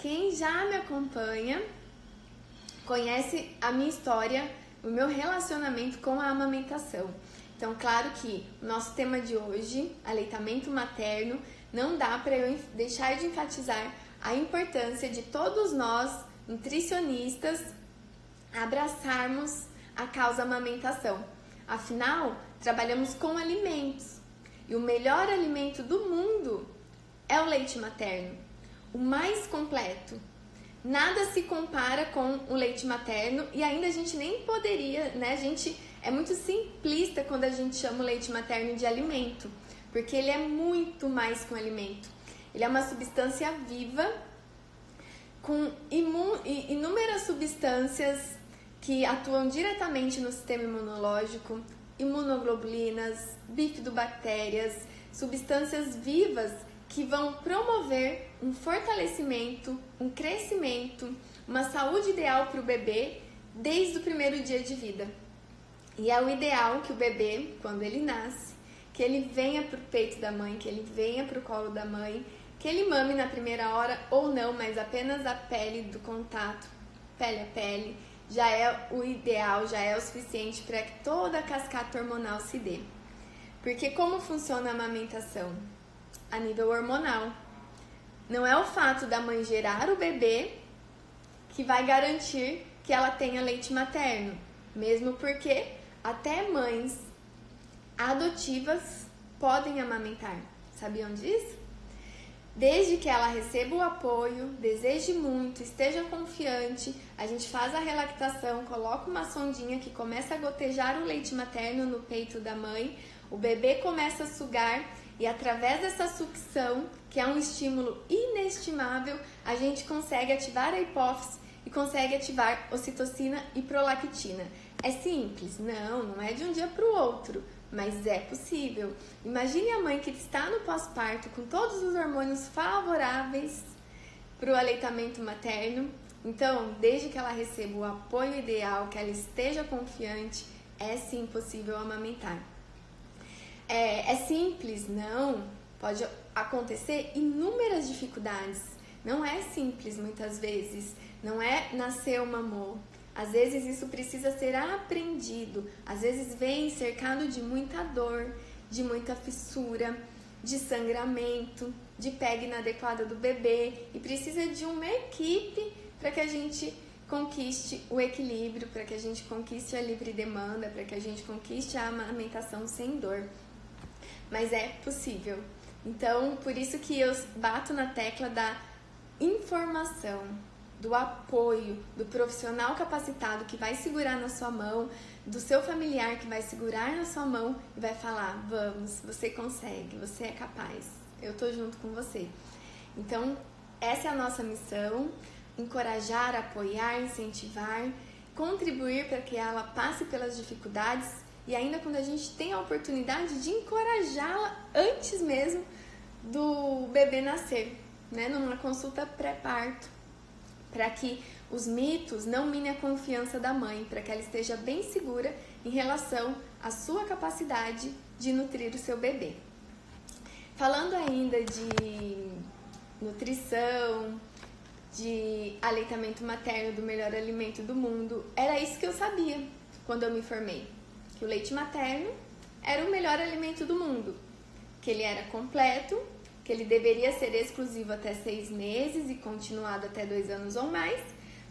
quem já me acompanha conhece a minha história, o meu relacionamento com a amamentação. Então, claro que o nosso tema de hoje, aleitamento materno, não dá para eu deixar de enfatizar a importância de todos nós, nutricionistas, abraçarmos a causa amamentação. Afinal, trabalhamos com alimentos e o melhor alimento do mundo é o leite materno, o mais completo. Nada se compara com o leite materno e ainda a gente nem poderia, né? A gente é muito simplista quando a gente chama o leite materno de alimento, porque ele é muito mais que um alimento. Ele é uma substância viva com inúmeras substâncias que atuam diretamente no sistema imunológico, imunoglobulinas, bifidobactérias, substâncias vivas que vão promover um fortalecimento, um crescimento, uma saúde ideal para o bebê desde o primeiro dia de vida. E é o ideal que o bebê, quando ele nasce, que ele venha para o peito da mãe, que ele venha para o colo da mãe, que ele mame na primeira hora ou não, mas apenas a pele do contato, pele a pele, já é o ideal, já é o suficiente para que toda a cascata hormonal se dê. Porque como funciona a amamentação? A nível hormonal. Não é o fato da mãe gerar o bebê que vai garantir que ela tenha leite materno, mesmo porque até mães adotivas podem amamentar. Sabiam disso? Desde que ela receba o apoio, deseje muito, esteja confiante, a gente faz a relactação, coloca uma sondinha que começa a gotejar o leite materno no peito da mãe, o bebê começa a sugar e através dessa sucção, que é um estímulo inestimável, a gente consegue ativar a hipófise e consegue ativar ocitocina e prolactina. É simples? Não, não é de um dia para o outro mas é possível. Imagine a mãe que está no pós-parto com todos os hormônios favoráveis para o aleitamento materno. Então, desde que ela receba o apoio ideal, que ela esteja confiante, é sim possível amamentar. É, é simples? Não. Pode acontecer inúmeras dificuldades. Não é simples muitas vezes. Não é nascer um amor. Às vezes isso precisa ser aprendido, às vezes vem cercado de muita dor, de muita fissura, de sangramento, de pega inadequada do bebê e precisa de uma equipe para que a gente conquiste o equilíbrio, para que a gente conquiste a livre demanda, para que a gente conquiste a amamentação sem dor. Mas é possível. Então, por isso que eu bato na tecla da informação, do apoio, do profissional capacitado que vai segurar na sua mão, do seu familiar que vai segurar na sua mão e vai falar: vamos, você consegue, você é capaz, eu tô junto com você. Então, essa é a nossa missão: encorajar, apoiar, incentivar, contribuir para que ela passe pelas dificuldades e ainda quando a gente tem a oportunidade de encorajá-la antes mesmo do bebê nascer, né, numa consulta pré-parto. Para que os mitos não minem a confiança da mãe, para que ela esteja bem segura em relação à sua capacidade de nutrir o seu bebê. Falando ainda de nutrição, de aleitamento materno do melhor alimento do mundo, era isso que eu sabia quando eu me formei, que o leite materno era o melhor alimento do mundo, que ele era completo, que ele deveria ser exclusivo até seis meses e continuado até dois anos ou mais,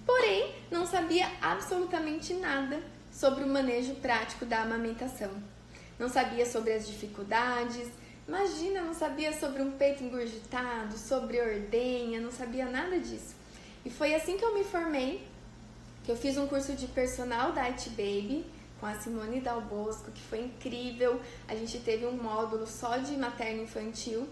porém não sabia absolutamente nada sobre o manejo prático da amamentação. Não sabia sobre as dificuldades, imagina, não sabia sobre um peito engurgitado, sobre ordenha, não sabia nada disso. E foi assim que eu me formei, que eu fiz um curso de personal da It Baby com a Simone Dal Bosco, que foi incrível. A gente teve um módulo só de materno infantil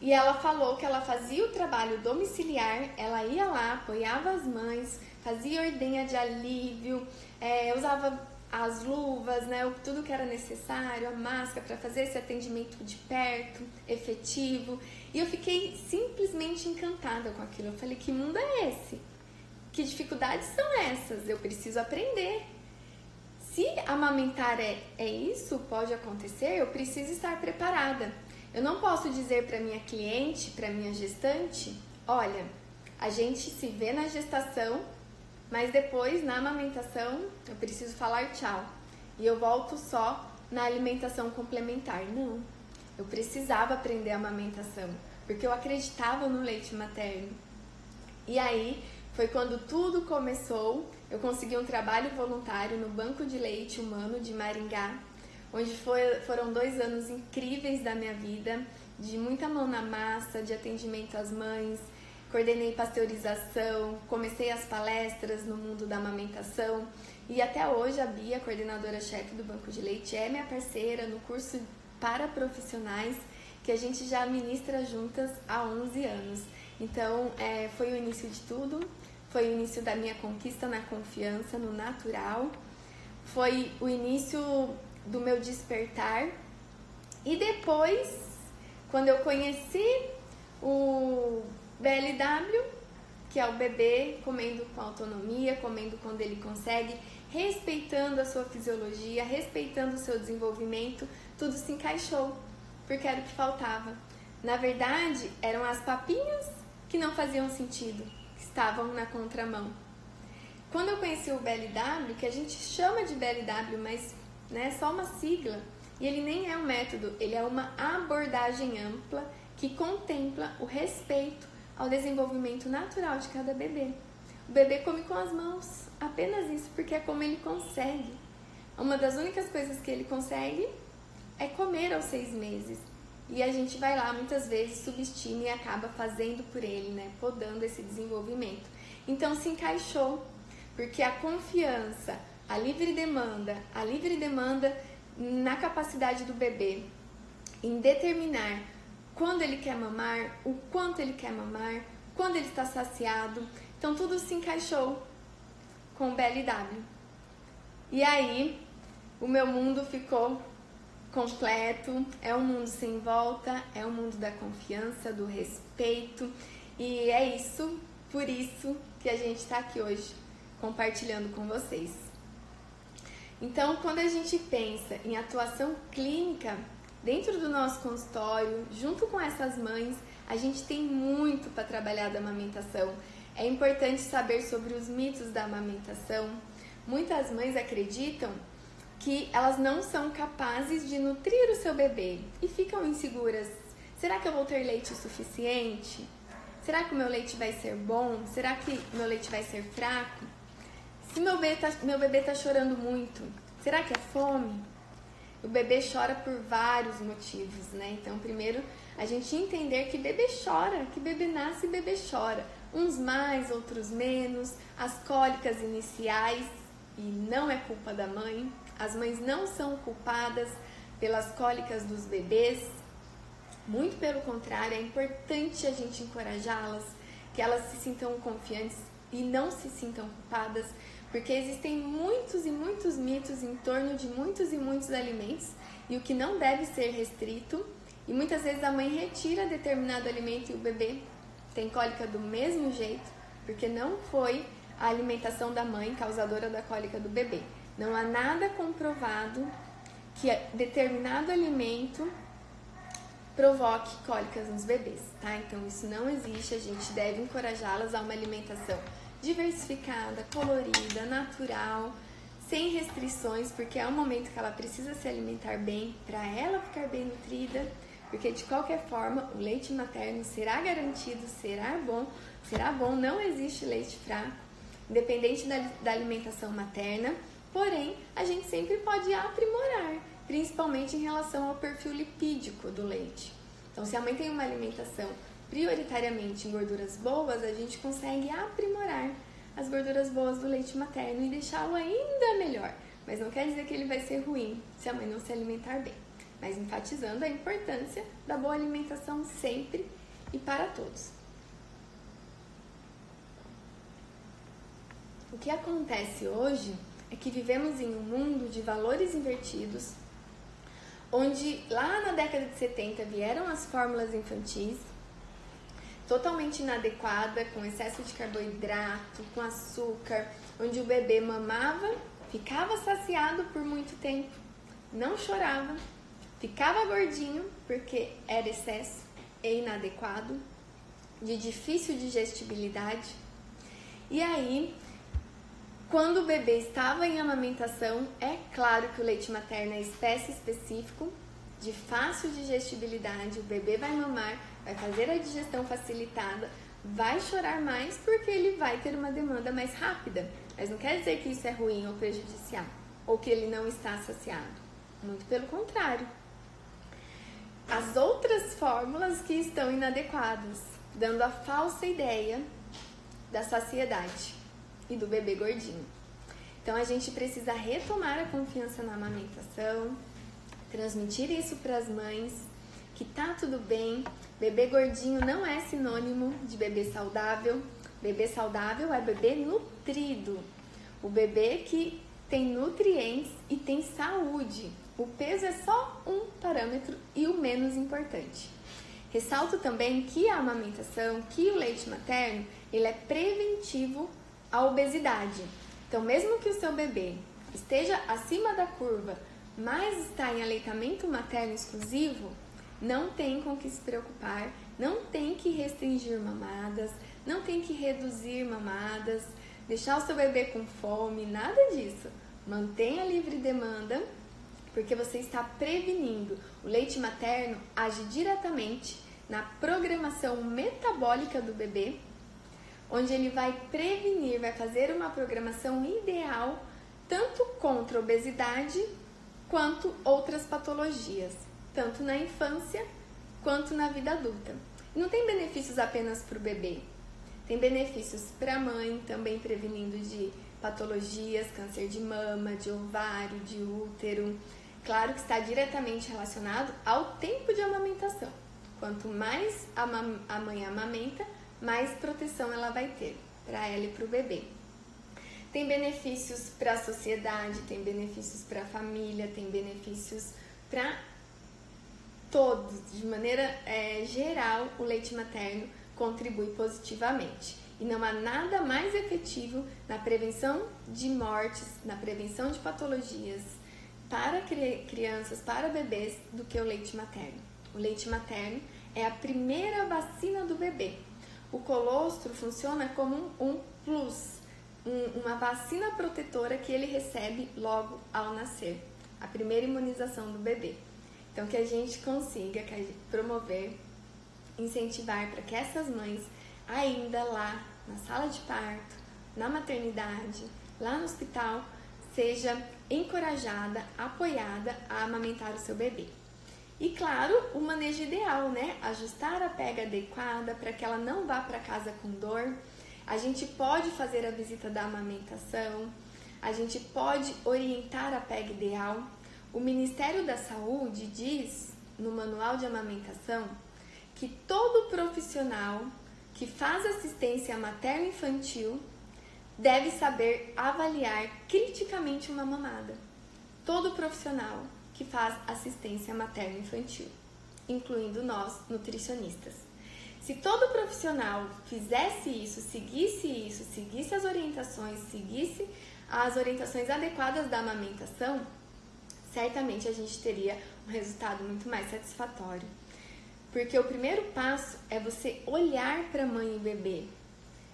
e ela falou que ela fazia o trabalho domiciliar, ela ia lá, apoiava as mães, fazia ordenha de alívio, é, usava as luvas, né, tudo que era necessário, a máscara para fazer esse atendimento de perto, efetivo. E eu fiquei simplesmente encantada com aquilo. Eu falei: que mundo é esse? Que dificuldades são essas? Eu preciso aprender. Se amamentar é, é isso, pode acontecer, eu preciso estar preparada. Eu não posso dizer para minha cliente, para minha gestante, olha, a gente se vê na gestação, mas depois na amamentação eu preciso falar tchau e eu volto só na alimentação complementar. Não, eu precisava aprender a amamentação porque eu acreditava no leite materno. E aí foi quando tudo começou. Eu consegui um trabalho voluntário no Banco de Leite Humano de Maringá, onde foi, foram dois anos incríveis da minha vida, de muita mão na massa, de atendimento às mães, coordenei pasteurização, comecei as palestras no mundo da amamentação e até hoje a Bia, coordenadora-chefe do Banco de Leite, é minha parceira no curso para profissionais que a gente já ministra juntas há 11 anos. Então, é, foi o início de tudo, foi o início da minha conquista na confiança, no natural, foi o início do meu despertar. E depois, quando eu conheci o BLW, que é o bebê comendo com autonomia, comendo quando ele consegue, respeitando a sua fisiologia, respeitando o seu desenvolvimento, tudo se encaixou, porque era o que faltava. Na verdade, eram as papinhas que não faziam sentido, estavam na contramão. Quando eu conheci o BLW, que a gente chama de BLW, mas né, é só uma sigla, e ele nem é um método, ele é uma abordagem ampla que contempla o respeito ao desenvolvimento natural de cada bebê. O bebê come com as mãos, apenas isso, porque é como ele consegue. Uma das únicas coisas que ele consegue é comer aos seis meses. E a gente vai lá muitas vezes, subestima e acaba fazendo por ele, né? Podando esse desenvolvimento. Então se encaixou, porque a confiança, a livre demanda, a livre demanda na capacidade do bebê em determinar quando ele quer mamar, o quanto ele quer mamar, quando ele está saciado. Então tudo se encaixou com o BLW. E aí o meu mundo ficou completo, é um mundo sem volta, é um mundo da confiança, do respeito. E é isso, por isso que a gente está aqui hoje compartilhando com vocês. Então, quando a gente pensa em atuação clínica, Dentro do nosso consultório, junto com essas mães, a gente tem muito para trabalhar da amamentação. É importante saber sobre os mitos da amamentação. Muitas mães acreditam que elas não são capazes de nutrir o seu bebê e ficam inseguras. Será que eu vou ter leite suficiente? Será que o meu leite vai ser bom? Será que o meu leite vai ser fraco? Se meu bebê está meu bebê tá chorando muito, será que é fome? O bebê chora por vários motivos, né? Então, primeiro, a gente entender que bebê chora, que bebê nasce e bebê chora. Uns mais, outros menos, as cólicas iniciais, e não é culpa da mãe. As mães não são culpadas pelas cólicas dos bebês. Muito pelo contrário, é importante a gente encorajá-las, que elas se sintam confiantes e não se sintam culpadas, porque existem muitos e muitos mitos em torno de muitos e muitos alimentos e o que não deve ser restrito. E muitas vezes a mãe retira determinado alimento e o bebê tem cólica do mesmo jeito, porque não foi a alimentação da mãe causadora da cólica do bebê. Não há nada comprovado que determinado alimento provoque cólicas nos bebês, tá? Então isso não existe, a gente deve encorajá-las a uma alimentação diversificada, colorida, natural, sem restrições, porque é um momento que ela precisa se alimentar bem para ela ficar bem nutrida, porque de qualquer forma o leite materno será garantido, será bom, será bom, não existe leite fraco, independente da, da alimentação materna, porém a gente sempre pode aprimorar, principalmente em relação ao perfil lipídico do leite. Então, se a mãe tem uma alimentação prioritariamente em gorduras boas, a gente consegue aprimorar as gorduras boas do leite materno e deixá-lo ainda melhor. Mas não quer dizer que ele vai ser ruim se a mãe não se alimentar bem. Mas enfatizando a importância da boa alimentação sempre e para todos. O que acontece hoje é que vivemos em um mundo de valores invertidos, onde lá na década de 70 vieram as fórmulas infantis totalmente inadequada, com excesso de carboidrato, com açúcar, onde o bebê mamava, ficava saciado por muito tempo, não chorava, ficava gordinho porque era excesso e inadequado. de difícil digestibilidade. E aí, quando o bebê estava em amamentação, é claro que o leite materno é espécie específico, de fácil digestibilidade, o bebê vai mamar, vai fazer a digestão facilitada, vai chorar mais porque ele vai ter uma demanda mais rápida. Mas não quer dizer que isso é ruim ou prejudicial, ou que ele não está saciado. Muito pelo contrário. As outras fórmulas que estão inadequadas, dando a falsa ideia da saciedade e do bebê gordinho. Então a gente precisa retomar a confiança na amamentação, transmitir isso para as mães, que tá tudo bem. Bebê gordinho não é sinônimo de bebê saudável. Bebê saudável é bebê nutrido. O bebê que tem nutrientes e tem saúde. O peso é só um parâmetro e o menos importante. Ressalto também que a amamentação, que o leite materno, ele é preventivo à obesidade. Então, mesmo que o seu bebê esteja acima da curva, mas está em aleitamento materno exclusivo, não tem com que se preocupar, não tem que restringir mamadas, não tem que reduzir mamadas, deixar o seu bebê com fome, nada disso. Mantenha livre demanda, porque você está prevenindo. O leite materno age diretamente na programação metabólica do bebê, onde ele vai prevenir, vai fazer uma programação ideal tanto contra a obesidade quanto outras patologias, tanto na infância quanto na vida adulta. Não tem benefícios apenas para o bebê, tem benefícios para a mãe, também prevenindo de patologias, câncer de mama, de ovário, de útero. Claro que está diretamente relacionado ao tempo de amamentação. Quanto mais a, a mãe amamenta, mais proteção ela vai ter para ela e para o bebê. Tem benefícios para a sociedade, tem benefícios para a família, tem benefícios para todos. De maneira é, geral, o leite materno contribui positivamente. E não há nada mais efetivo na prevenção de mortes, na prevenção de patologias para crianças, para bebês, do que o leite materno. O leite materno é a primeira vacina do bebê. O colostro funciona como um, um plus um, uma vacina protetora que ele recebe logo ao nascer, a primeira imunização do bebê. Então, que a gente consiga que gente promover, incentivar para que essas mães, ainda lá na sala de parto, na maternidade, lá no hospital, seja encorajada, apoiada a amamentar o seu bebê. E claro, o manejo ideal, né? Ajustar a pega adequada para que ela não vá para casa com dor a gente pode fazer a visita da amamentação, a gente pode orientar a PEG ideal. O Ministério da Saúde diz no manual de amamentação que todo profissional que faz assistência materno-infantil deve saber avaliar criticamente uma mamada. Todo profissional que faz assistência materno-infantil, incluindo nós, nutricionistas. Se todo profissional fizesse isso, seguisse isso, seguisse as orientações, seguisse as orientações adequadas da amamentação, certamente a gente teria um resultado muito mais satisfatório. Porque o primeiro passo é você olhar para mãe e bebê,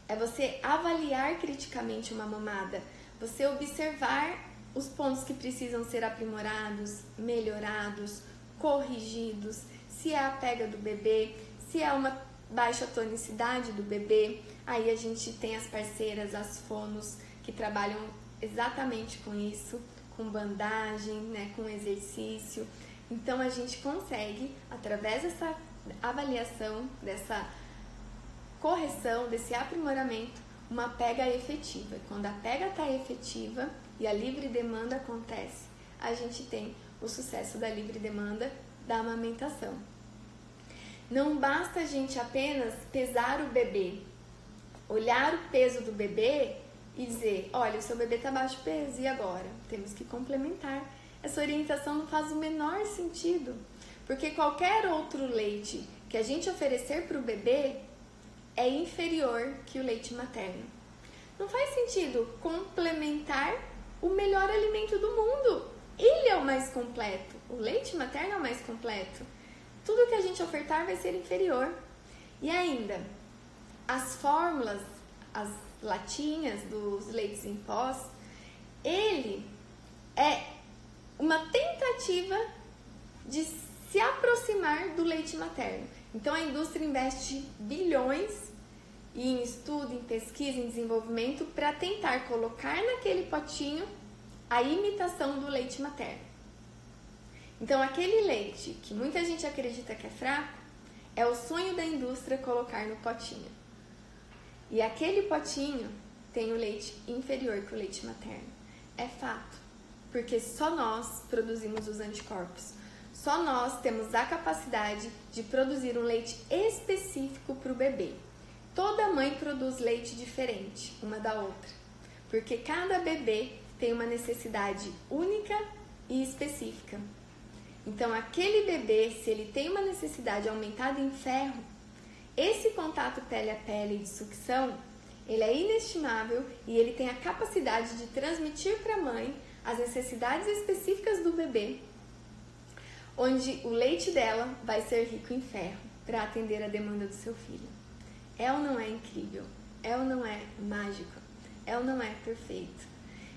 é você avaliar criticamente uma mamada, você observar os pontos que precisam ser aprimorados, melhorados, corrigidos, se é a pega do bebê, se é uma baixa tonicidade do bebê. Aí a gente tem as parceiras, as fonos, que trabalham exatamente com isso, com bandagem, né, com exercício. Então a gente consegue, através dessa avaliação, dessa correção, desse aprimoramento, uma pega efetiva. Quando a pega está efetiva e a livre demanda acontece, a gente tem o sucesso da livre demanda da amamentação. Não basta a gente apenas pesar o bebê, olhar o peso do bebê e dizer: olha, o seu bebê está baixo peso, e agora? Temos que complementar. Essa orientação não faz o menor sentido, porque qualquer outro leite que a gente oferecer para o bebê é inferior que o leite materno. Não faz sentido complementar o melhor alimento do mundo. Ele é o mais completo. O leite materno é o mais completo tudo que a gente ofertar vai ser inferior. E ainda, as fórmulas, as latinhas dos leites em pós, ele é uma tentativa de se aproximar do leite materno. Então a indústria investe bilhões em estudo, em pesquisa, em desenvolvimento para tentar colocar naquele potinho a imitação do leite materno. Então aquele leite que muita gente acredita que é fraco, é o sonho da indústria colocar no potinho. E aquele potinho tem o leite inferior que o leite materno. É fato, porque só nós produzimos os anticorpos. Só nós temos a capacidade de produzir um leite específico para o bebê. Toda mãe produz leite diferente uma da outra, porque cada bebê tem uma necessidade única e específica. Então, aquele bebê, se ele tem uma necessidade aumentada em ferro, esse contato pele a pele de sucção, ele é inestimável e ele tem a capacidade de transmitir para a mãe as necessidades específicas do bebê onde o leite dela vai ser rico em ferro para atender a demanda do seu filho. É ou não é incrível? É ou não é mágico? É ou não é perfeito?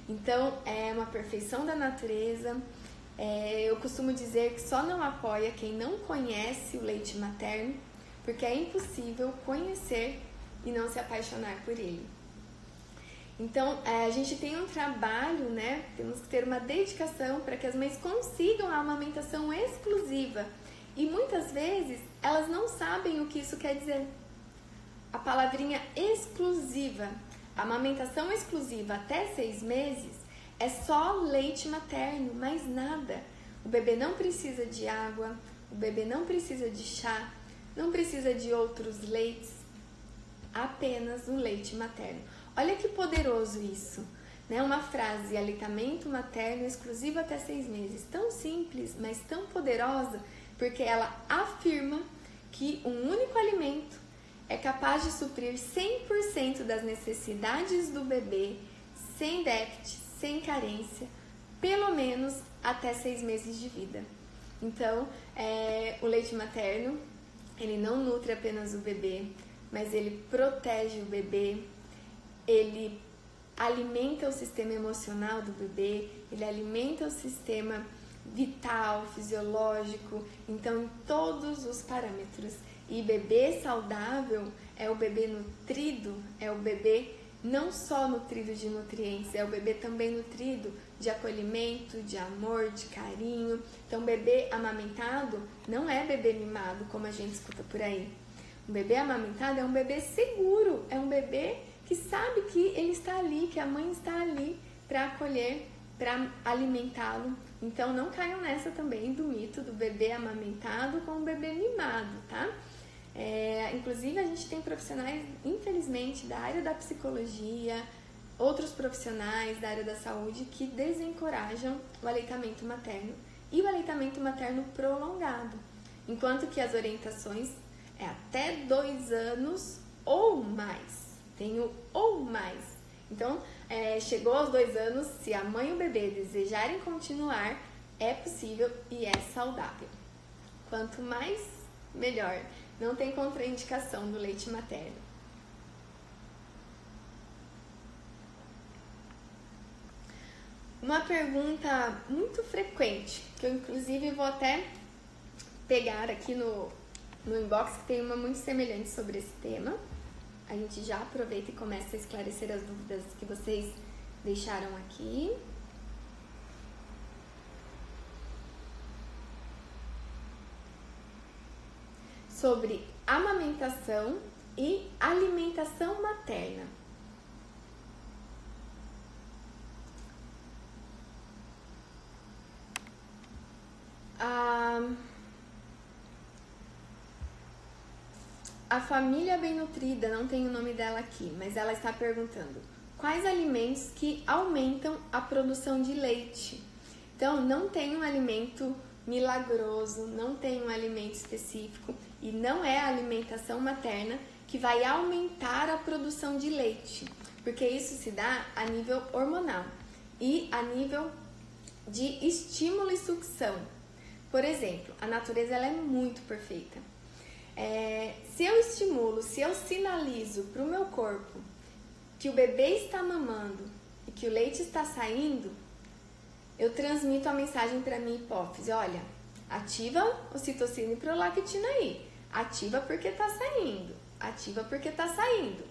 Então, é uma perfeição da natureza. É, eu costumo dizer que só não apoia quem não conhece o leite materno, porque é impossível conhecer e não se apaixonar por ele. Então, é, a gente tem um trabalho, né? Temos que ter uma dedicação para que as mães consigam a amamentação exclusiva. E muitas vezes elas não sabem o que isso quer dizer. A palavrinha exclusiva, amamentação exclusiva até seis meses, é só leite materno, mais nada. O bebê não precisa de água, o bebê não precisa de chá, não precisa de outros leites, apenas um leite materno. Olha que poderoso isso. Né? Uma frase, aleitamento materno exclusivo até seis meses. Tão simples, mas tão poderosa, porque ela afirma que um único alimento é capaz de suprir 100% das necessidades do bebê, sem déficit, sem carência, pelo menos até seis meses de vida. Então, é, o leite materno, ele não nutre apenas o bebê, mas ele protege o bebê, ele alimenta o sistema emocional do bebê, ele alimenta o sistema vital, fisiológico, então em todos os parâmetros. E bebê saudável é o bebê nutrido, é o bebê não só nutrido de nutrientes, é o bebê também nutrido de acolhimento, de amor, de carinho. Então, bebê amamentado não é bebê mimado, como a gente escuta por aí. O bebê amamentado é um bebê seguro, é um bebê que sabe que ele está ali, que a mãe está ali para acolher, para alimentá-lo. Então não caiam nessa também do mito do bebê amamentado com o bebê mimado, tá? É, inclusive a gente tem profissionais, infelizmente, da área da psicologia, outros profissionais da área da saúde que desencorajam o aleitamento materno e o aleitamento materno prolongado, enquanto que as orientações é até dois anos ou mais tenho ou mais. Então, é, chegou aos dois anos, se a mãe e o bebê desejarem continuar, é possível e é saudável. Quanto mais, melhor. Não tem contraindicação do leite materno. Uma pergunta muito frequente, que eu inclusive vou até pegar aqui no, no inbox, que tem uma muito semelhante sobre esse tema a gente já aproveita e começa a esclarecer as dúvidas que vocês deixaram aqui. Sobre amamentação e alimentação materna. Ah, A família bem nutrida, não tem o nome dela aqui, mas ela está perguntando: quais alimentos que aumentam a produção de leite? Então, não tem um alimento milagroso, não tem um alimento específico e não é a alimentação materna que vai aumentar a produção de leite, porque isso se dá a nível hormonal e a nível de estímulo e sucção. Por exemplo, a natureza ela é muito perfeita É, se eu estimulo, se eu sinalizo para o meu corpo que o bebê está mamando e que o leite está saindo, eu transmito a mensagem para minha hipófise: olha, ativa o citocina e prolactina aí. Ativa porque está saindo. Ativa porque está saindo.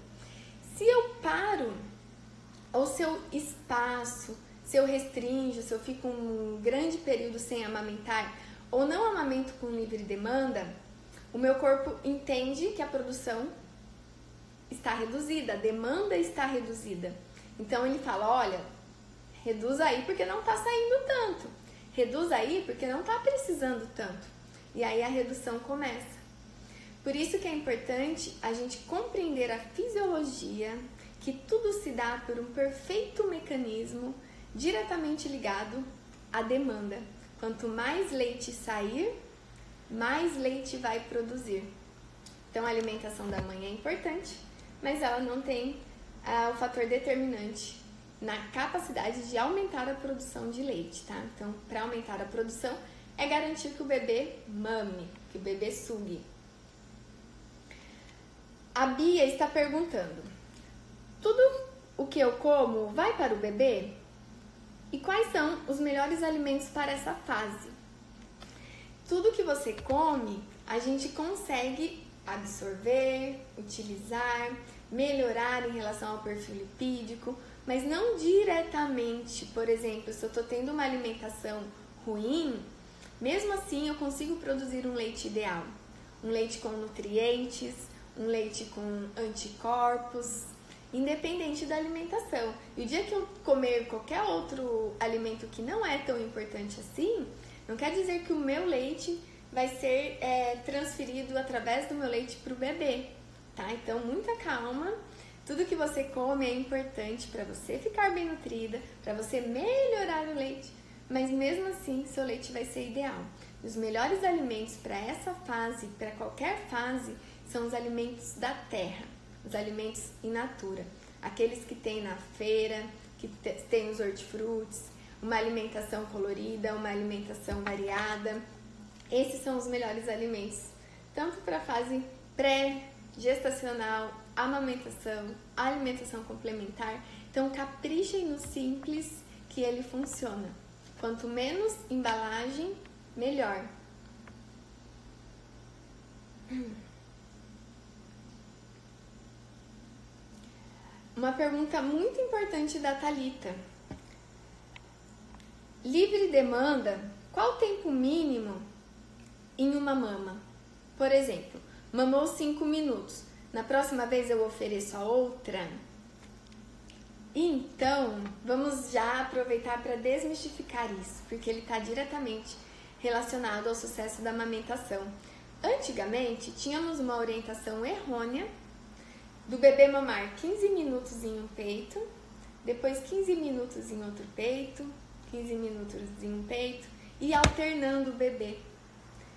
Se eu paro, ou se eu espaço, se eu restringo, se eu fico um grande período sem amamentar, ou não amamento com livre demanda, o meu corpo entende que a produção está reduzida, a demanda está reduzida. Então ele fala: olha, reduz aí porque não está saindo tanto, reduz aí porque não está precisando tanto. E aí a redução começa. Por isso que é importante a gente compreender a fisiologia, que tudo se dá por um perfeito mecanismo diretamente ligado à demanda. Quanto mais leite sair, mais leite vai produzir. Então, a alimentação da mãe é importante, mas ela não tem ah, o fator determinante na capacidade de aumentar a produção de leite, tá? Então, para aumentar a produção, é garantir que o bebê mame, que o bebê sugue. A Bia está perguntando: tudo o que eu como vai para o bebê? E quais são os melhores alimentos para essa fase? Tudo que você come, a gente consegue absorver, utilizar, melhorar em relação ao perfil lipídico, mas não diretamente. Por exemplo, se eu estou tendo uma alimentação ruim, mesmo assim eu consigo produzir um leite ideal. Um leite com nutrientes, um leite com anticorpos, independente da alimentação. E o dia que eu comer qualquer outro alimento que não é tão importante assim, não quer dizer que o meu leite vai ser é, transferido através do meu leite para o bebê, tá? Então, muita calma. Tudo que você come é importante para você ficar bem nutrida, para você melhorar o leite, mas mesmo assim, seu leite vai ser ideal. Os melhores alimentos para essa fase, para qualquer fase, são os alimentos da terra, os alimentos in natura, aqueles que tem na feira, que tem os hortifrutis, uma alimentação colorida, uma alimentação variada. Esses são os melhores alimentos, tanto para a fase pré-gestacional, amamentação, alimentação complementar. Então, caprichem no simples que ele funciona. Quanto menos embalagem, melhor. Uma pergunta muito importante da Talita. Livre demanda, qual o tempo mínimo em uma mama? Por exemplo, mamou 5 minutos. Na próxima vez eu ofereço a outra? Então, vamos já aproveitar para desmistificar isso, porque ele está diretamente relacionado ao sucesso da amamentação. Antigamente, tínhamos uma orientação errônea do bebê mamar 15 minutos em um peito, depois 15 minutos em outro peito, 15 minutos em um peito e alternando o bebê.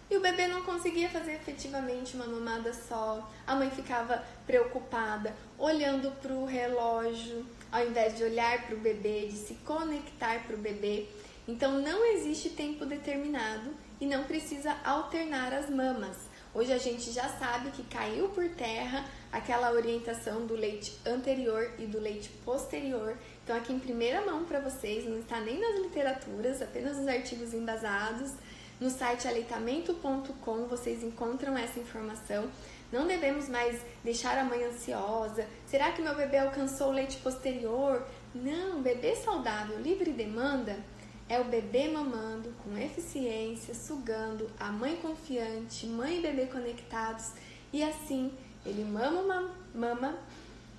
E o bebê não conseguia fazer efetivamente uma mamada só. A mãe ficava preocupada, olhando para o relógio, ao invés de olhar para o bebê, de se conectar para o bebê. Então não existe tempo determinado e não precisa alternar as mamas. Hoje a gente já sabe que caiu por terra aquela orientação do leite anterior e do leite posterior. Então, aqui em primeira mão para vocês, não está nem nas literaturas, apenas nos artigos embasados. No site aleitamento.com vocês encontram essa informação. Não devemos mais deixar a mãe ansiosa. Será que meu bebê alcançou o leite posterior? Não, bebê saudável, livre demanda é o bebê mamando com eficiência, sugando, a mãe confiante, mãe e bebê conectados e assim ele mama uma mama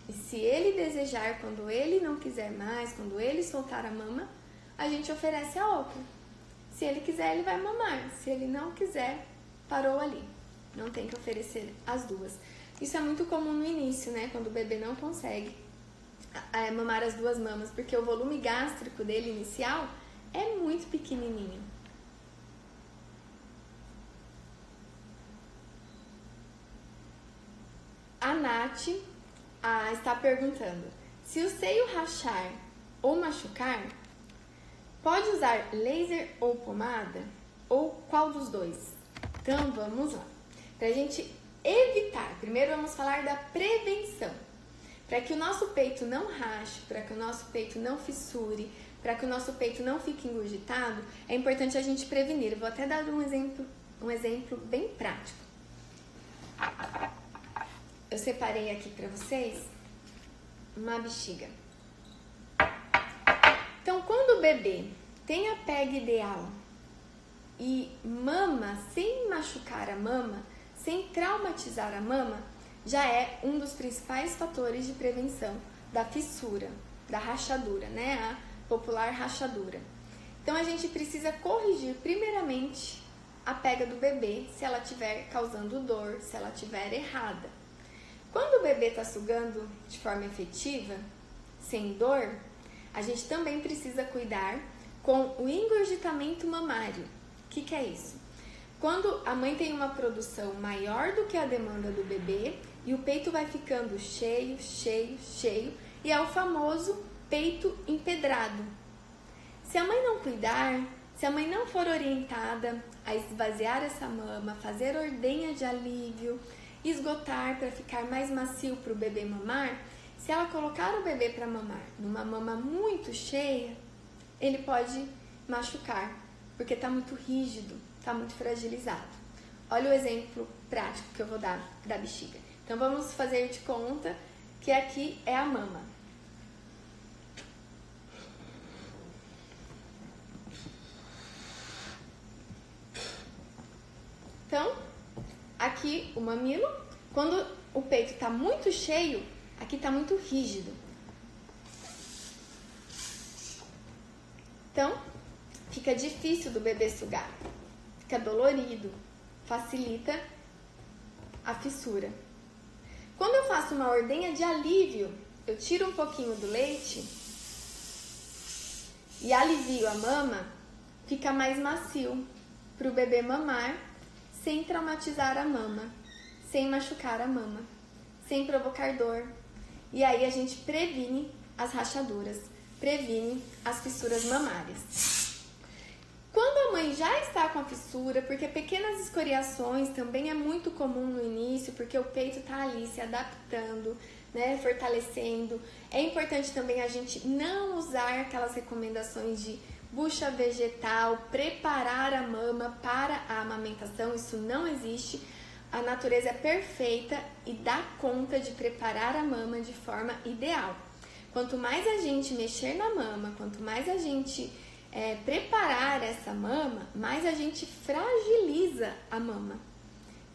e se ele desejar, quando ele não quiser mais, quando ele soltar a mama, a gente oferece a outra. Se ele quiser, ele vai mamar. Se ele não quiser, parou ali. Não tem que oferecer as duas. Isso é muito comum no início, né? Quando o bebê não consegue mamar as duas mamas, porque o volume gástrico dele inicial é muito pequenininho. A Nath a, está perguntando: se o seio rachar ou machucar, pode usar laser ou pomada? Ou qual dos dois? Então vamos lá. Para a gente evitar. Primeiro vamos falar da prevenção. Para que o nosso peito não rache, para que o nosso peito não fissure, para que o nosso peito não fique engurgitado, é importante a gente prevenir. Eu vou até dar um exemplo, um exemplo bem prático. Eu separei aqui para vocês uma bexiga. Então, quando o bebê tem a pega ideal e mama sem machucar a mama, sem traumatizar a mama, já é um dos principais fatores de prevenção da fissura, da rachadura, né? A popular rachadura. Então a gente precisa corrigir primeiramente a pega do bebê se ela estiver causando dor, se ela estiver errada. Quando o bebê está sugando de forma efetiva, sem dor, a gente também precisa cuidar com o engurgitamento mamário. O que, que é isso? Quando a mãe tem uma produção maior do que a demanda do bebê e o peito vai ficando cheio, cheio, cheio, e é o famoso peito empedrado. Se a mãe não cuidar, se a mãe não for orientada a esvaziar essa mama, fazer ordenha de alívio, esgotar para ficar mais macio para o bebê mamar, se ela colocar o bebê para mamar numa mama muito cheia, ele pode machucar, porque está muito rígido, está muito fragilizado. Olha o exemplo prático que eu vou dar da bexiga. Então vamos fazer de conta que aqui é a mama. Então, aqui o mamilo, quando o peito está muito cheio, aqui está muito rígido. Então, fica difícil do bebê sugar, fica dolorido, facilita a fissura. Quando eu faço uma ordenha de alívio, eu tiro um pouquinho do leite e alivio a mama, fica mais macio para o bebê mamar sem traumatizar a mama, sem machucar a mama, sem provocar dor. E aí a gente previne as rachaduras, previne as fissuras mamárias. Quando a mãe já está com a fissura, porque pequenas escoriações também é muito comum no início, porque o peito está ali se adaptando, né, fortalecendo. É importante também a gente não usar aquelas recomendações de bucha vegetal, preparar a mama para a amamentação, isso não existe. A natureza é perfeita e dá conta de preparar a mama de forma ideal. Quanto mais a gente mexer na mama, quanto mais a gente é, preparar essa mama, mais a gente fragiliza a mama.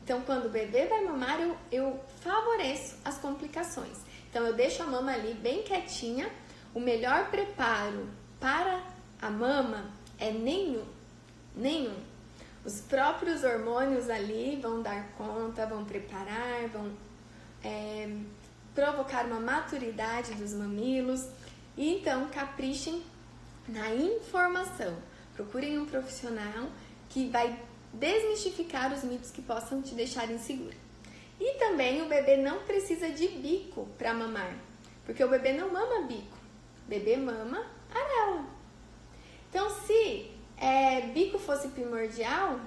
Então, quando o bebê vai mamar, eu, eu favoreço as complicações. Então, eu deixo a mama ali bem quietinha. O melhor preparo para a mama é nenhum, nenhum. Os próprios hormônios ali vão dar conta, vão preparar, vão é, provocar uma maturidade dos mamilos. E então caprichem na informação. Procurem um profissional que vai desmistificar os mitos que possam te deixar insegura. E também o bebê não precisa de bico para mamar, porque o bebê não mama bico, o bebê mama arela. Então, se é, bico fosse primordial,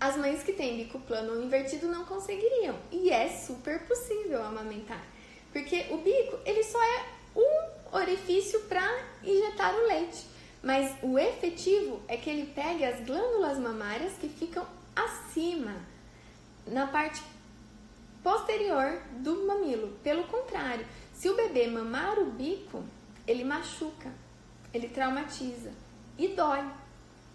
as mães que têm bico plano ou invertido não conseguiriam. E é super possível amamentar, porque o bico ele só é um orifício para injetar o leite. Mas o efetivo é que ele pegue as glândulas mamárias que ficam acima, na parte posterior do mamilo. Pelo contrário, se o bebê mamar o bico, ele machuca, ele traumatiza e dói.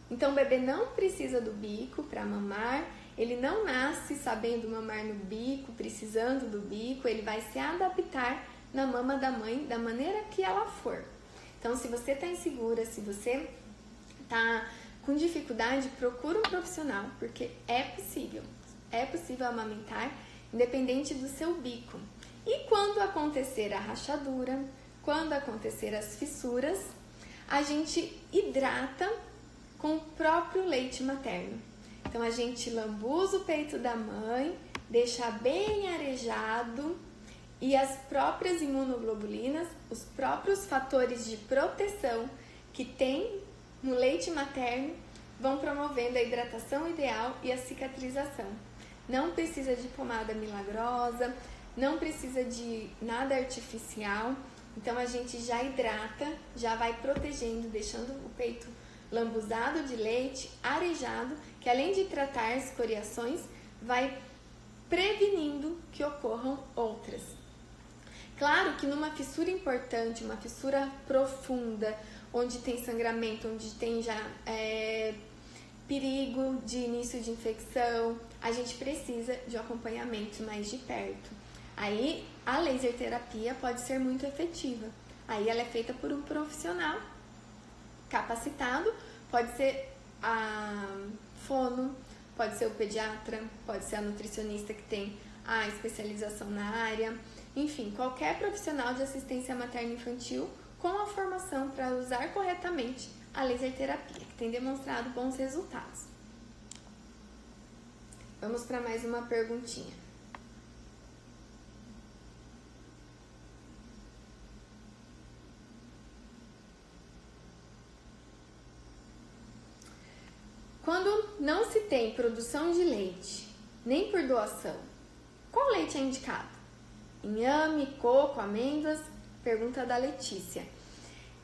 Então o bebê não precisa do bico para mamar, ele não nasce sabendo mamar no bico, precisando do bico, ele vai se adaptar na mama da mãe da maneira que ela for. Então, se você está insegura, se você está com dificuldade, procura um profissional, porque é possível. É possível amamentar, independente do seu bico. E quando acontecer a rachadura, quando acontecer as fissuras, a gente hidrata com o próprio leite materno. Então a gente lambuza o peito da mãe, deixa bem arejado e as próprias imunoglobulinas, os próprios fatores de proteção que tem no leite materno vão promovendo a hidratação ideal e a cicatrização. não precisa de pomada milagrosa, não precisa de nada artificial. Então a gente já hidrata, já vai protegendo, deixando o peito lambuzado de leite, arejado, que além de tratar escoriações, vai prevenindo que ocorram outras. Claro que numa fissura importante, uma fissura profunda, onde tem sangramento, onde tem já é, perigo de início de infecção, a gente precisa de um acompanhamento mais de perto. Aí a laser terapia pode ser muito efetiva. Aí ela é feita por um profissional capacitado, pode ser a fono, pode ser o pediatra, pode ser a nutricionista que tem a especialização na área, enfim, qualquer profissional de assistência materna infantil com a formação para usar corretamente a laser terapia, que tem demonstrado bons resultados. Vamos para mais uma perguntinha. Quando não se tem produção de leite, nem por doação, qual leite é indicado? Inhame, coco, amêndoas? Pergunta da Letícia.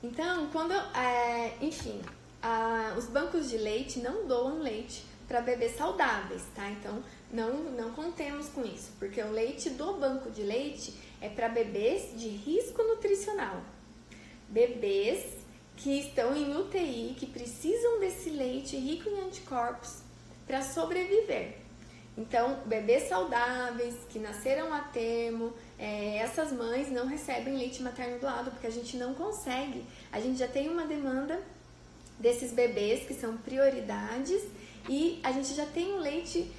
Então, quando, é, enfim, a, os bancos de leite não doam leite para bebês saudáveis, tá? Então, não, não contemos com isso, porque o leite do banco de leite é para bebês de risco nutricional. Bebês que estão em UTI, que precisam desse leite rico em anticorpos para sobreviver. Então, bebês saudáveis que nasceram a termo, é, essas mães não recebem leite materno doado porque a gente não consegue. A gente já tem uma demanda desses bebês que são prioridades e a gente já tem o leite,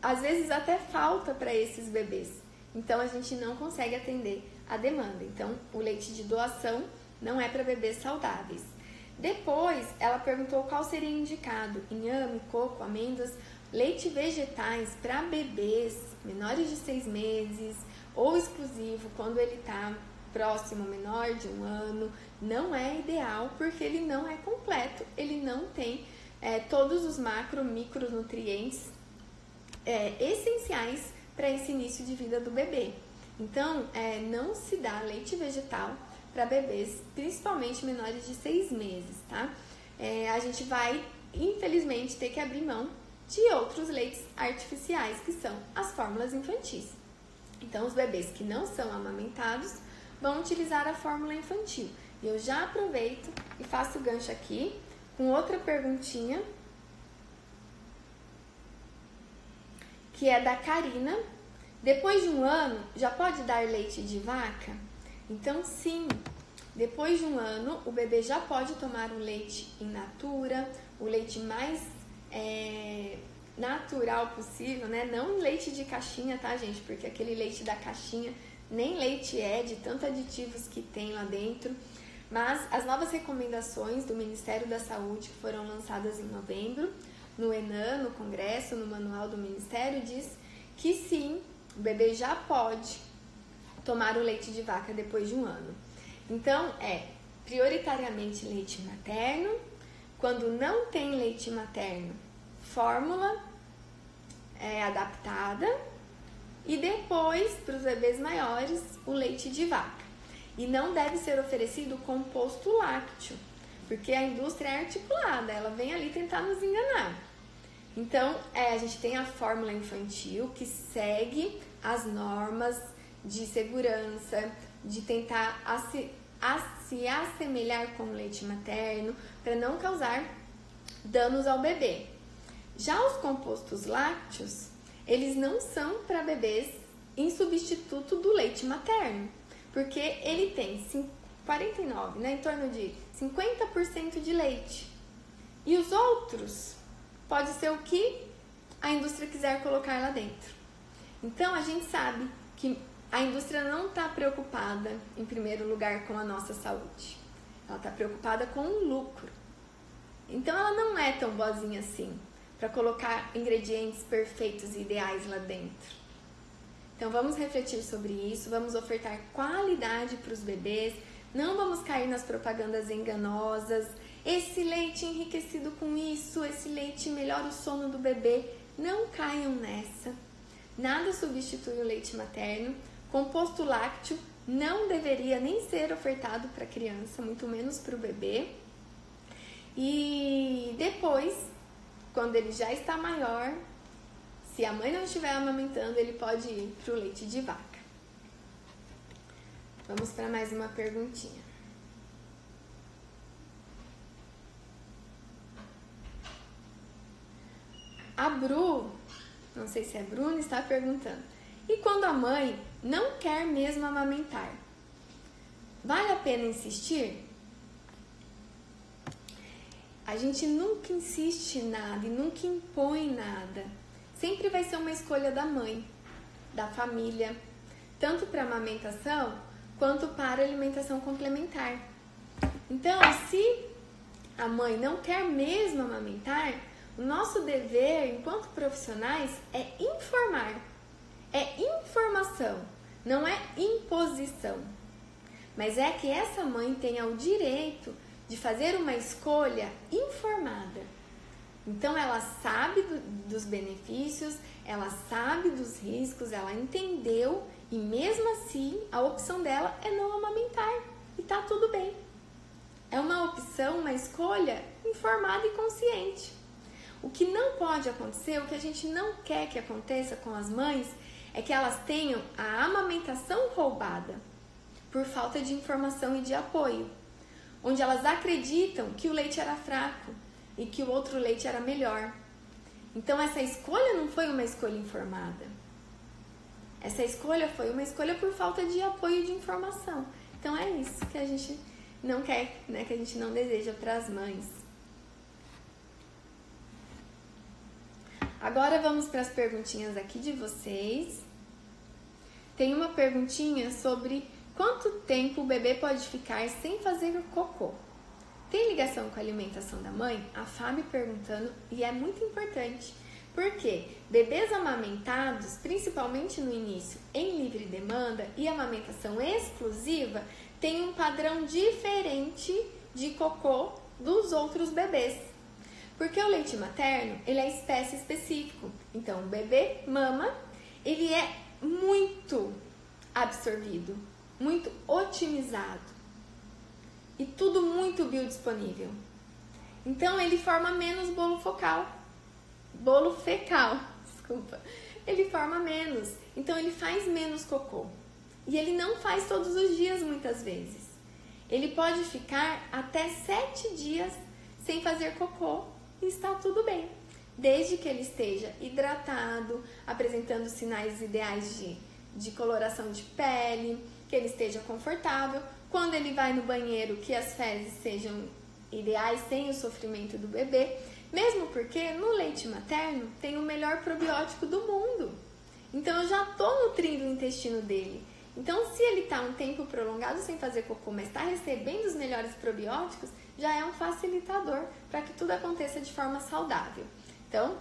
às vezes até falta para esses bebês. Então, a gente não consegue atender a demanda. Então, o leite de doação não é para bebês saudáveis. Depois, ela perguntou qual seria indicado: inhame, coco, amêndoas, leite vegetais para bebês menores de seis meses ou exclusivo quando ele está próximo, menor de um ano, não é ideal porque ele não é completo, ele não tem é, todos os macro, micronutrientes é, essenciais para esse início de vida do bebê. Então, é, não se dá leite vegetal para bebês, principalmente menores de seis meses, tá? É, a gente vai, infelizmente, ter que abrir mão de outros leites artificiais, que são as fórmulas infantis. Então, os bebês que não são amamentados vão utilizar a fórmula infantil. E eu já aproveito e faço o gancho aqui com outra perguntinha, que é da Karina. Depois de um ano, já pode dar leite de vaca? Então, sim, depois de um ano, o bebê já pode tomar um leite in natura, o leite mais é, natural possível, né? Não leite de caixinha, tá, gente? Porque aquele leite da caixinha nem leite é, de tantos aditivos que tem lá dentro. Mas as novas recomendações do Ministério da Saúde, que foram lançadas em novembro, no ENAM, no Congresso, no Manual do Ministério, diz que sim, o bebê já pode tomar o leite de vaca depois de um ano. Então, é prioritariamente leite materno. Quando não tem leite materno, fórmula é, adaptada. E depois, para os bebês maiores, o leite de vaca. E não deve ser oferecido composto lácteo, porque a indústria é articulada, ela vem ali tentar nos enganar. Então, é, a gente tem a fórmula infantil que segue as normas de segurança, de tentar a se, a se assemelhar com o leite materno para não causar danos ao bebê. Já os compostos lácteos, eles não são para bebês em substituto do leite materno, porque ele tem 49, né, em torno de 50% de leite. E os outros pode ser o que a indústria quiser colocar lá dentro. Então a gente sabe que a indústria não está preocupada, em primeiro lugar, com a nossa saúde. Ela está preocupada com o lucro. Então, ela não é tão boazinha assim para colocar ingredientes perfeitos e ideais lá dentro. Então, vamos refletir sobre isso, vamos ofertar qualidade para os bebês, não vamos cair nas propagandas enganosas. Esse leite enriquecido com isso, esse leite melhora o sono do bebê. Não caiam nessa. nada substitui o leite materno. Composto lácteo não deveria nem ser ofertado para criança, muito menos para o bebê. E depois, quando ele já está maior, se a mãe não estiver amamentando, ele pode ir para o leite de vaca. Vamos para mais uma perguntinha. A Bru, não sei se é Bruna, está perguntando: e quando a mãe não quer mesmo amamentar? Vale a pena insistir? A gente nunca insiste em nada e nunca impõe nada. Sempre vai ser uma escolha da mãe, da família, tanto para amamentação quanto para alimentação complementar. Então, se a mãe não quer mesmo amamentar, o nosso dever enquanto profissionais é informar. É informação, não é imposição. Mas é que essa mãe tenha o direito de fazer uma escolha informada. Então ela sabe do, dos benefícios, ela sabe dos riscos, ela entendeu e mesmo assim a opção dela é não amamentar e tá tudo bem. É uma opção, uma escolha informada e consciente. O que não pode acontecer, o que a gente não quer que aconteça com as mães, é que elas tenham a amamentação roubada por falta de informação e de apoio, onde elas acreditam que o leite era fraco e que o outro leite era melhor. Então essa escolha não foi uma escolha informada. Essa escolha foi uma escolha por falta de apoio de informação. Então é isso que a gente não quer, né, que a gente não deseja para as mães. Agora vamos para as perguntinhas aqui de vocês. Tem uma perguntinha sobre quanto tempo o bebê pode ficar sem fazer o cocô. Tem ligação com a alimentação da mãe? A Fábio perguntando e é muito importante. Porque bebês amamentados, principalmente no início, em livre demanda e amamentação exclusiva, têm um padrão diferente de cocô dos outros bebês. Porque o leite materno, ele é espécie específico. Então, o bebê mama, ele é muito absorvido, muito otimizado. E tudo muito biodisponível. Então, ele forma menos bolo focal. Bolo fecal, desculpa. Ele forma menos. Então, ele faz menos cocô. E ele não faz todos os dias, muitas vezes. Ele pode ficar até sete dias sem fazer cocô está tudo bem, desde que ele esteja hidratado, apresentando sinais ideais de, de coloração de pele, que ele esteja confortável. Quando ele vai no banheiro, que as fezes sejam ideais sem o sofrimento do bebê, mesmo porque no leite materno tem o melhor probiótico do mundo. Então eu já estou nutrindo o intestino dele. Então, se ele está um tempo prolongado sem fazer cocô, mas está recebendo os melhores probióticos, já é um facilitador para que tudo aconteça de forma saudável. Então,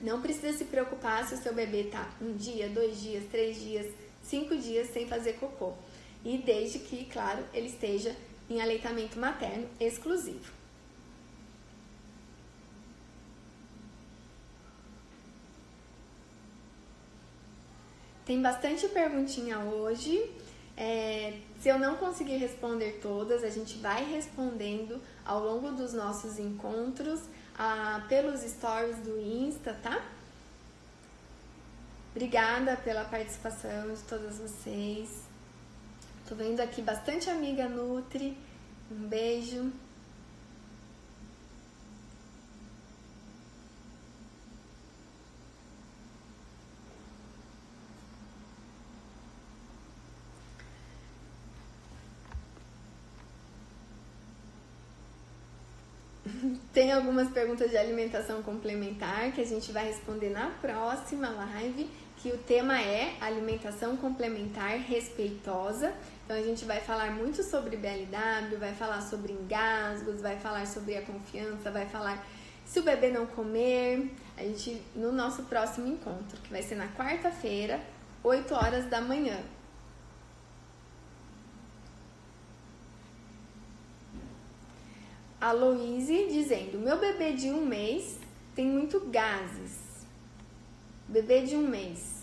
não precisa se preocupar se o seu bebê está um dia, dois dias, três dias, cinco dias sem fazer cocô. E desde que, claro, ele esteja em aleitamento materno exclusivo. Tem bastante perguntinha hoje. É, se eu não conseguir responder todas, a gente vai respondendo ao longo dos nossos encontros, ah, pelos stories do Insta, tá? Obrigada pela participação de todas vocês. Tô vendo aqui bastante amiga Nutri. Um beijo. Tem algumas perguntas de alimentação complementar que a gente vai responder na próxima live, que o tema é alimentação complementar respeitosa. Então a gente vai falar muito sobre BLW, vai falar sobre engasgos, vai falar sobre a confiança, vai falar se o bebê não comer, a gente no nosso próximo encontro, que vai ser na quarta-feira, 8 horas da manhã. A Louise dizendo: Meu bebê de um mês tem muito gases. Bebê de um mês.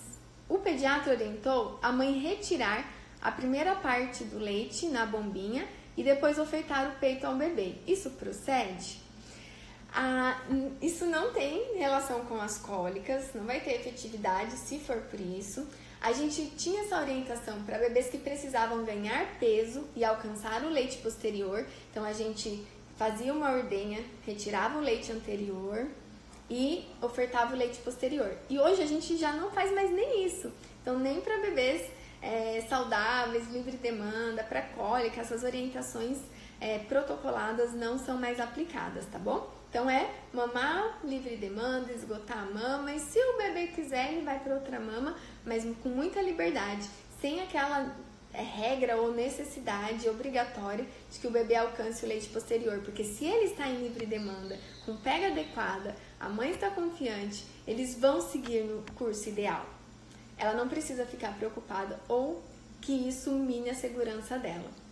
o pediatra orientou a mãe retirar a primeira parte do leite na bombinha e depois ofertar o peito ao bebê. Isso procede? Ah, isso não tem relação com as cólicas, não vai ter efetividade se for por isso. A gente tinha essa orientação para bebês que precisavam ganhar peso e alcançar o leite posterior. Então a gente fazia uma ordenha, retirava o leite anterior e ofertava o leite posterior. E hoje a gente já não faz mais nem isso. Então nem para bebês é, saudáveis, livre demanda, para cólica, essas orientações é, protocoladas não são mais aplicadas, tá bom? Então é mamar livre demanda, esgotar a mama e se o bebê quiser ele vai para outra mama, mas com muita liberdade, sem aquela é, regra ou necessidade obrigatória de que o bebê alcance o leite posterior, porque se ele está em livre demanda, com pega adequada, a mãe está confiante, eles vão seguir no curso ideal. Ela não precisa ficar preocupada ou que isso mine a segurança dela.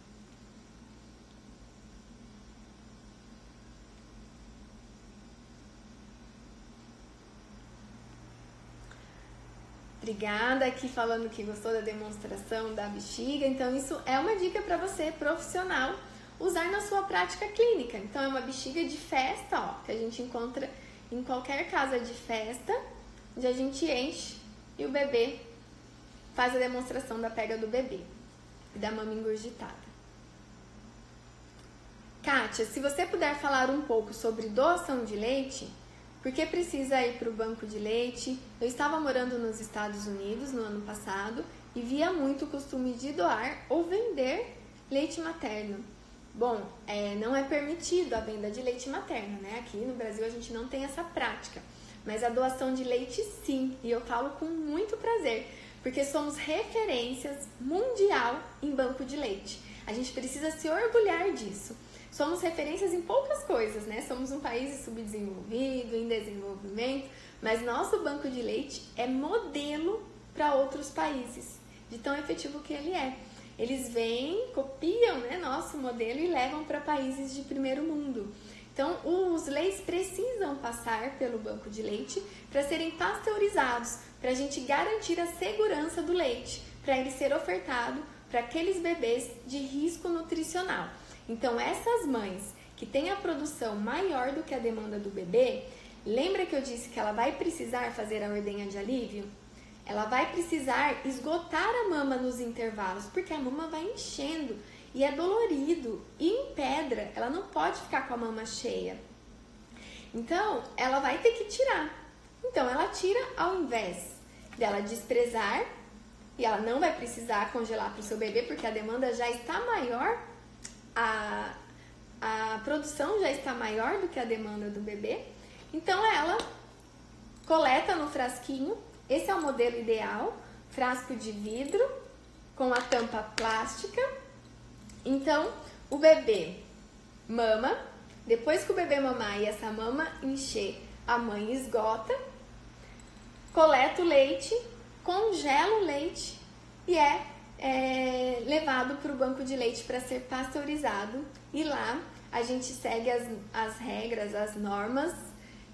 Obrigada aqui falando que gostou da demonstração da bexiga. Então, isso é uma dica para você, profissional, usar na sua prática clínica. Então, é uma bexiga de festa, ó, que a gente encontra em qualquer casa de festa, onde a gente enche e o bebê faz a demonstração da pega do bebê e da mama engurgitada. Kátia, se você puder falar um pouco sobre doação de leite, por que precisa ir para o banco de leite? Eu estava morando nos Estados Unidos no ano passado e via muito o costume de doar ou vender leite materno. Bom, é, não é permitido a venda de leite materno, né? Aqui no Brasil a gente não tem essa prática. Mas a doação de leite sim, e eu falo com muito prazer, porque somos referências mundial em banco de leite. A gente precisa se orgulhar disso somos referências em poucas coisas, né? Somos um país subdesenvolvido, em desenvolvimento, mas nosso banco de leite é modelo para outros países, de tão efetivo que ele é. Eles vêm, copiam né, nosso modelo e levam para países de primeiro mundo. Então, os leites precisam passar pelo banco de leite para serem pasteurizados, para a gente garantir a segurança do leite, para ele ser ofertado para aqueles bebês de risco nutricional. Então, essas mães que têm a produção maior do que a demanda do bebê, lembra que eu disse que ela vai precisar fazer a ordenha de alívio? Ela vai precisar esgotar a mama nos intervalos, porque a mama vai enchendo e é dolorido e em pedra, ela não pode ficar com a mama cheia. Então, ela vai ter que tirar. Então, ela tira ao invés dela desprezar e ela não vai precisar congelar para o seu bebê porque a demanda já está maior a, a produção já está maior do que a demanda do bebê, então ela coleta no frasquinho. Esse é o modelo ideal, frasco de vidro com a tampa plástica. Então, o bebê mama, depois que o bebê mamar e essa mama encher, a mãe esgota, coleta o leite, congela o leite e é é levado para o banco de leite para ser pasteurizado e lá a gente segue as, as regras, as normas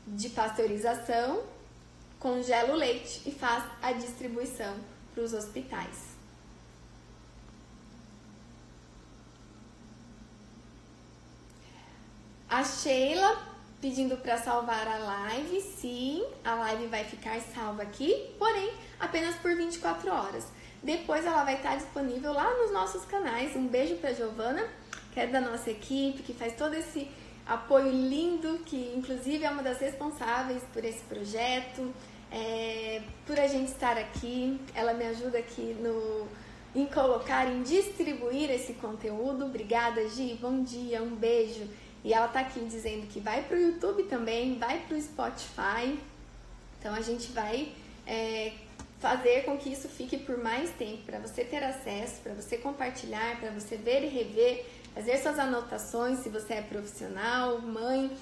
de pasteurização, congela o leite e faz a distribuição para os hospitais. A Sheila pedindo para salvar a live, sim, a live vai ficar salva aqui, porém apenas por 24 horas. Depois ela vai estar disponível lá nos nossos canais. Um beijo para Giovana, que é da nossa equipe, que faz todo esse apoio lindo, que inclusive é uma das responsáveis por esse projeto, é, por a gente estar aqui. Ela me ajuda aqui no em colocar, em distribuir esse conteúdo. Obrigada, Gi. Bom dia, um beijo. E ela tá aqui dizendo que vai pro YouTube também, vai pro Spotify. Então a gente vai é, fazer com que isso fique por mais tempo, para você ter acesso, para você compartilhar, para você ver e rever, fazer suas anotações se você é profissional, mãe.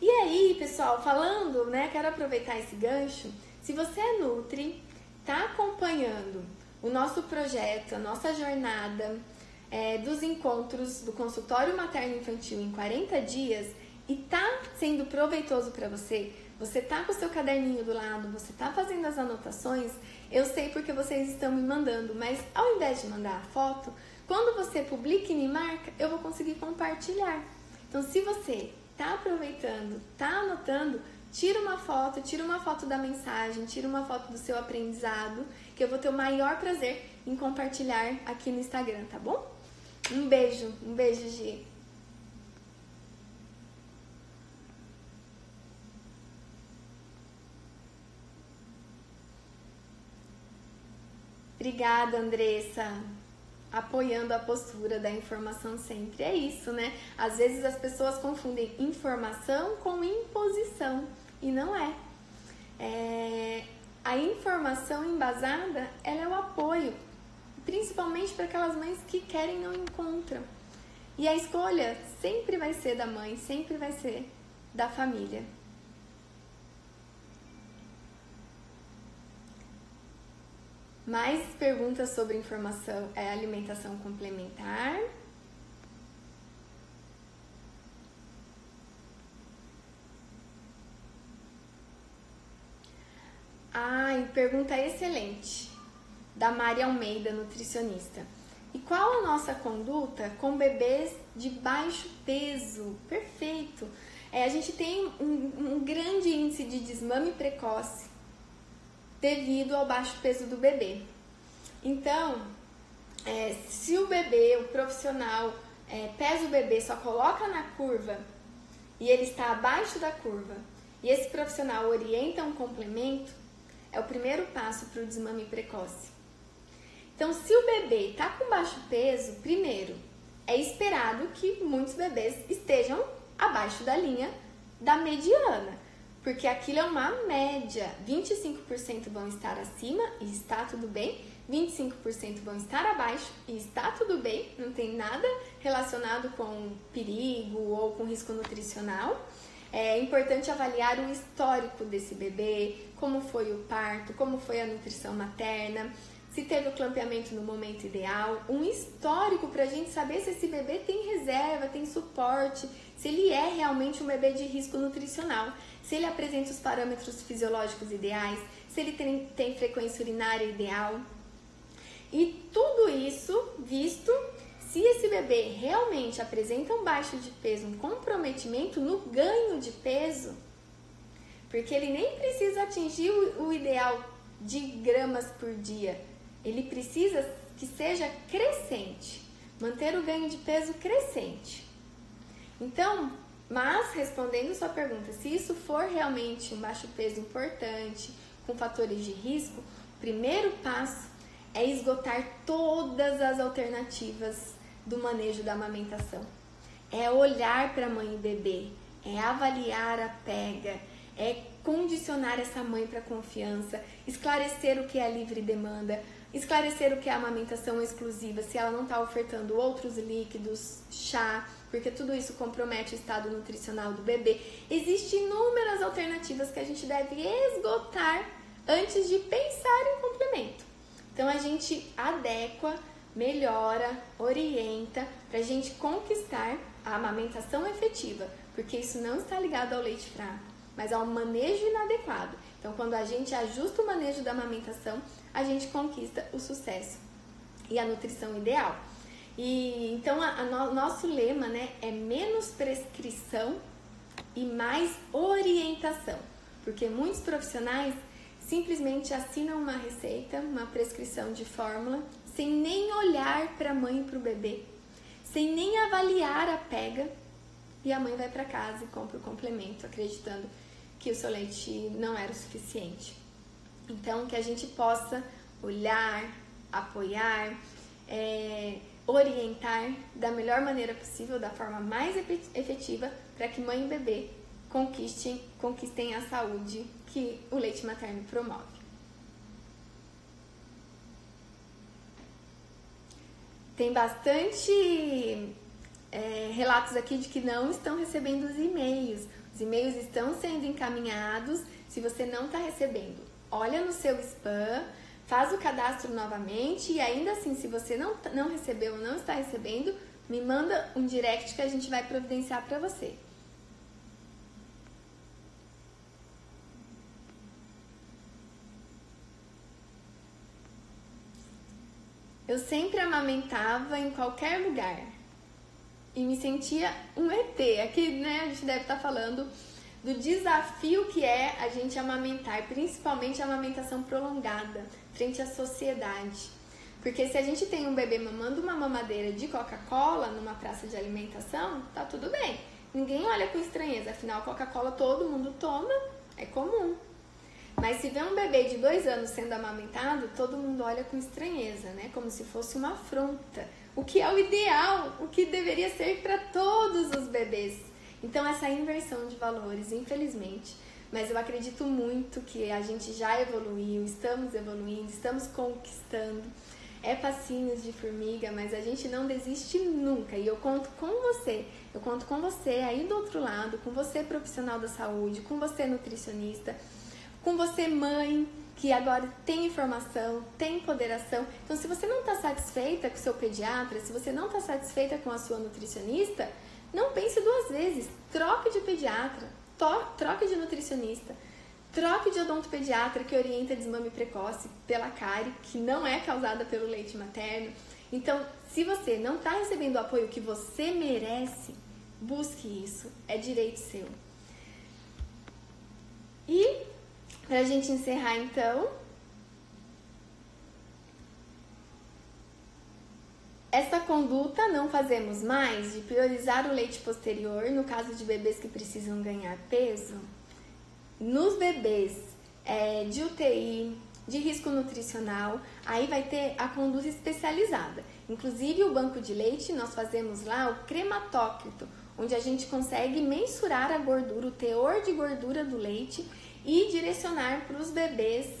E aí, pessoal, falando, né, quero aproveitar esse gancho. Se você é Nutri, tá acompanhando o nosso projeto, a nossa jornada é, dos encontros do consultório materno infantil em 40 dias e tá sendo proveitoso para você, você tá com o seu caderninho do lado, você tá fazendo as anotações, Eu sei porque vocês estão me mandando, mas ao invés de mandar a foto, quando você publica e me marca, eu vou conseguir compartilhar. Então, se você está aproveitando, está anotando, tira uma foto, tira uma foto da mensagem, tira uma foto do seu aprendizado, que eu vou ter o maior prazer em compartilhar aqui no Instagram, tá bom? Um beijo, um beijo, Gi. Obrigada, Andressa. Apoiando a postura da informação sempre. É isso, né? Às vezes as pessoas confundem informação com imposição e não é. é a informação embasada ela é o apoio, principalmente para aquelas mães que querem e não encontram. E a escolha sempre vai ser da mãe, sempre vai ser da família. Mais perguntas sobre informação, é, alimentação complementar. Ai, pergunta excelente, da Maria Almeida, nutricionista. E qual a nossa conduta com bebês de baixo peso? Perfeito! É, a gente tem um, um grande índice de desmame precoce devido ao baixo peso do bebê. Então, é, se o bebê, o profissional, é, pesa o bebê, só coloca na curva e ele está abaixo da curva, e esse profissional orienta um complemento, é o primeiro passo para o desmame precoce. Então, se o bebê está com baixo peso, primeiro, é esperado que muitos bebês estejam abaixo da linha da mediana porque aquilo é uma média. 25% vão estar acima e está tudo bem, 25% vão estar abaixo e está tudo bem, não tem nada relacionado com perigo ou com risco nutricional. É importante avaliar o histórico desse bebê, como foi o parto, como foi a nutrição materna, se teve o clampeamento no momento ideal, um histórico para a gente saber se esse bebê tem reserva, tem suporte, se ele é realmente um bebê de risco nutricional se ele apresenta os parâmetros fisiológicos ideais, se ele tem, tem frequência urinária ideal. E tudo isso visto se esse bebê realmente apresenta um baixo de peso, um comprometimento no ganho de peso, porque ele nem precisa atingir o, o ideal de gramas por dia, ele precisa que seja crescente, manter o ganho de peso crescente. Então, mas, respondendo sua pergunta, se isso for realmente um baixo peso importante, com fatores de risco, o primeiro passo é esgotar todas as alternativas do manejo da amamentação. É olhar para a mãe e bebê, é avaliar a pega, é condicionar essa mãe para confiança, esclarecer o que é livre demanda, esclarecer o que é amamentação exclusiva, se ela não está ofertando outros líquidos, chá, porque tudo isso compromete o estado nutricional do bebê. Existem inúmeras alternativas que a gente deve esgotar antes de pensar em complemento. Então a gente adequa, melhora, orienta para a gente conquistar a amamentação efetiva, porque isso não está ligado ao leite fraco, mas ao manejo inadequado. Então, quando a gente ajusta o manejo da amamentação, a gente conquista o sucesso e a nutrição ideal. E então a, a no, nosso lema, né, é menos prescrição e mais orientação, porque muitos profissionais simplesmente assinam uma receita, uma prescrição de fórmula, sem nem olhar para a mãe e para o bebê, sem nem avaliar a pega, e a mãe vai para casa e compra o complemento, acreditando que o seu leite não era o suficiente. Então, que a gente possa olhar, apoiar, é, orientar da melhor maneira possível, da forma mais efetiva, para que mãe e bebê conquistem, conquistem a saúde que o leite materno promove. Tem bastante é, relatos aqui de que não estão recebendo os e-mails. Os e-mails estão sendo encaminhados. Se você não está recebendo, olha no seu spam faz o cadastro novamente e ainda assim, se você não, não recebeu ou não está recebendo, me manda um direct que a gente vai providenciar para você. Eu sempre amamentava em qualquer lugar e me sentia um ET. Aqui, né, a gente deve estar falando do desafio que é a gente amamentar, principalmente a amamentação prolongada frente à sociedade. Porque se a gente tem um bebê mamando uma mamadeira de Coca-Cola numa praça de alimentação, tá tudo bem. Ninguém olha com estranheza, afinal Coca-Cola todo mundo toma, é comum. Mas se vê um bebê de dois anos sendo amamentado, todo mundo olha com estranheza, né? Como se fosse uma afronta. O que é o ideal, o que deveria ser para todos os bebês. Então, essa inversão de valores, infelizmente. Mas eu acredito muito que a gente já evoluiu, estamos evoluindo, estamos conquistando. É passinhos de formiga, mas a gente não desiste nunca. E eu conto com você. Eu conto com você aí do outro lado, com você profissional da saúde, com você nutricionista com você, mãe, que agora tem informação, tem empoderação. Então, se você não está satisfeita com o seu pediatra, se você não está satisfeita com a sua nutricionista, não pense duas vezes. Troque de pediatra, troque de nutricionista, troque de odontopediatra que orienta desmame precoce pela cárie, que não é causada pelo leite materno. Então, se você não está recebendo o apoio que você merece, busque isso, é direito seu. E para a gente encerrar então, essa conduta não fazemos mais de priorizar o leite posterior no caso de bebês que precisam ganhar peso. Nos bebês é, de UTI, de risco nutricional, aí vai ter a conduta especializada. Inclusive o banco de leite, nós fazemos lá o crematócrito, onde a gente consegue mensurar a gordura, o teor de gordura do leite e direcionar para os bebês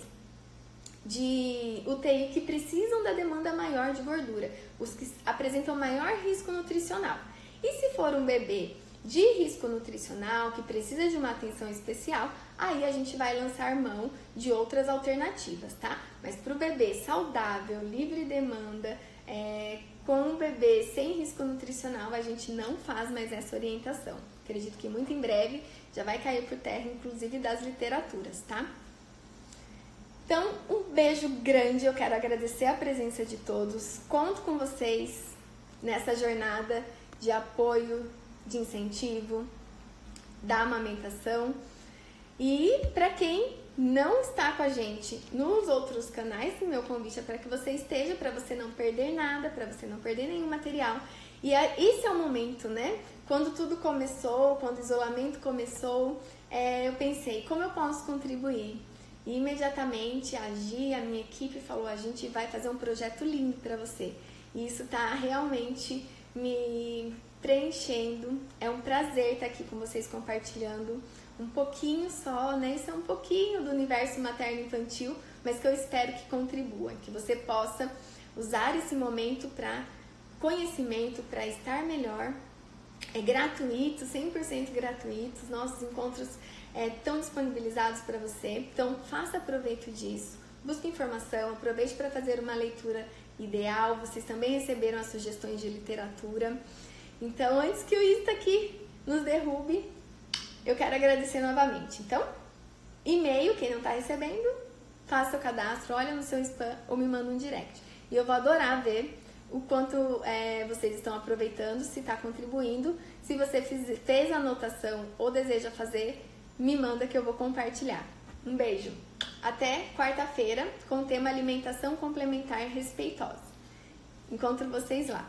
de UTI que precisam da demanda maior de gordura, os que apresentam maior risco nutricional. E se for um bebê de risco nutricional que precisa de uma atenção especial, aí a gente vai lançar mão de outras alternativas, tá? Mas para o bebê saudável, livre demanda, é, com um bebê sem risco nutricional, a gente não faz mais essa orientação. Acredito que muito em breve já vai cair por terra, inclusive das literaturas, tá? Então, um beijo grande, eu quero agradecer a presença de todos. Conto com vocês nessa jornada de apoio, de incentivo, da amamentação. E para quem não está com a gente nos outros canais, meu convite é para que você esteja, para você não perder nada, para você não perder nenhum material. E esse é o momento, né? Quando tudo começou, quando o isolamento começou, é, eu pensei, como eu posso contribuir? E imediatamente a Gi, a minha equipe, falou: a gente vai fazer um projeto lindo para você. E isso está realmente me preenchendo. É um prazer estar aqui com vocês compartilhando um pouquinho só, né? Isso é um pouquinho do universo materno infantil, mas que eu espero que contribua, que você possa usar esse momento para conhecimento, para estar melhor é gratuito, 100% gratuito. Os nossos encontros é, estão disponibilizados para você. Então, faça proveito disso. Busque informação, aproveite para fazer uma leitura ideal. Vocês também receberam as sugestões de literatura. Então, antes que o Insta aqui nos derrube, eu quero agradecer novamente. Então, e-mail, quem não está recebendo, faça o cadastro, olha no seu spam ou me manda um direct. E eu vou adorar ver o quanto é, vocês estão aproveitando, se está contribuindo. Se você fiz, fez a anotação ou deseja fazer, me manda que eu vou compartilhar. Um beijo! Até quarta-feira com o tema alimentação complementar respeitosa. Encontro vocês lá.